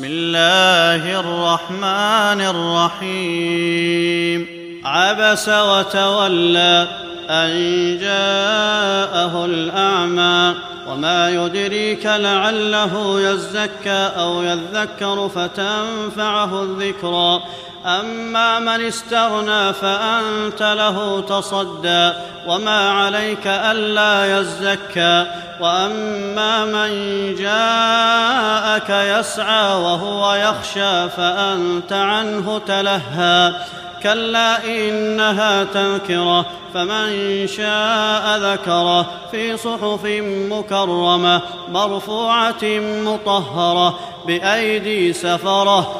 بسم الله الرحمن الرحيم. عبس وتولى أن جاءه الأعمى. وما يدريك لعله يزكى أو يذكر فتنفعه الذكرى. أما من استغنى فأنت له تصدى. وما عليك ألا يزكى. وأما من جاءك يسعى وهو يخشى فأنت عنه تلهى. كلا إنها تذكرة فمن شاء ذكره في صحف مكرمة مرفوعة مطهرة بأيدي سفرة